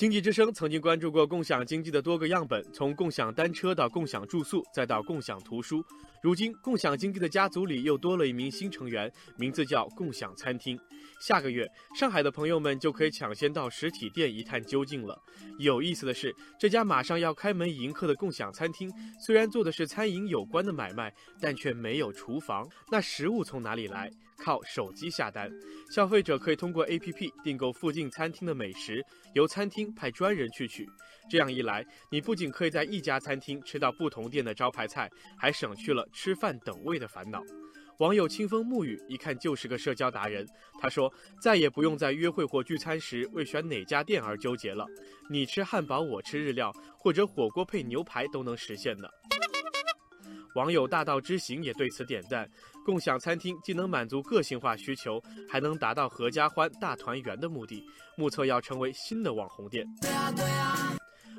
经济之声曾经关注过共享经济的多个样本，从共享单车到共享住宿，再到共享图书。如今，共享经济的家族里又多了一名新成员，名字叫共享餐厅。下个月，上海的朋友们就可以抢先到实体店一探究竟了。有意思的是，这家马上要开门迎客的共享餐厅，虽然做的是餐饮有关的买卖，但却没有厨房。那食物从哪里来？靠手机下单，消费者可以通过 APP 订购附近餐厅的美食，由餐厅派专人去取。这样一来，你不仅可以在一家餐厅吃到不同店的招牌菜，还省去了吃饭等位的烦恼。网友清风沐雨一看就是个社交达人，他说再也不用在约会或聚餐时为选哪家店而纠结了，你吃汉堡，我吃日料，或者火锅配牛排都能实现的。网友大道之行也对此点赞，共享餐厅既能满足个性化需求，还能达到合家欢、大团圆的目的，目测要成为新的网红店。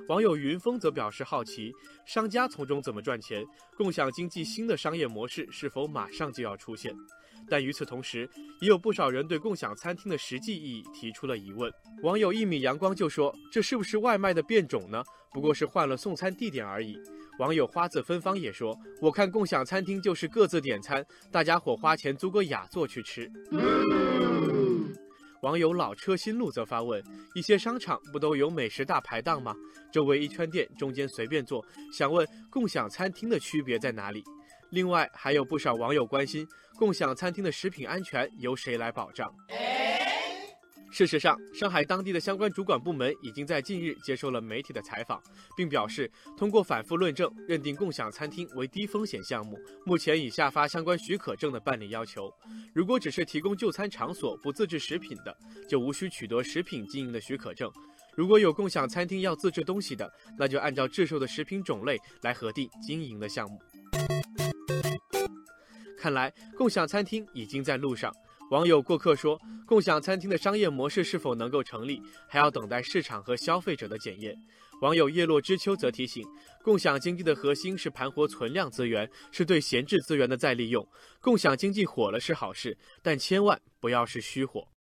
网友云峰则表示好奇，商家从中怎么赚钱？共享经济新的商业模式是否马上就要出现？但与此同时，也有不少人对共享餐厅的实际意义提出了疑问。网友一米阳光就说：“这是不是外卖的变种呢？不过是换了送餐地点而已。”网友花字芬芳也说：“我看共享餐厅就是各自点餐，大家伙花钱租个雅座去吃。”网友老车新路则发问：“一些商场不都有美食大排档吗？周围一圈店，中间随便坐，想问共享餐厅的区别在哪里？”另外，还有不少网友关心共享餐厅的食品安全由谁来保障。事实上，上海当地的相关主管部门已经在近日接受了媒体的采访，并表示通过反复论证，认定共享餐厅为低风险项目，目前已下发相关许可证的办理要求。如果只是提供就餐场所不自制食品的，就无需取得食品经营的许可证；如果有共享餐厅要自制东西的，那就按照制售的食品种类来核定经营的项目。看来，共享餐厅已经在路上。网友过客说：“共享餐厅的商业模式是否能够成立，还要等待市场和消费者的检验。”网友叶落知秋则提醒：“共享经济的核心是盘活存量资源，是对闲置资源的再利用。共享经济火了是好事，但千万不要是虚火。”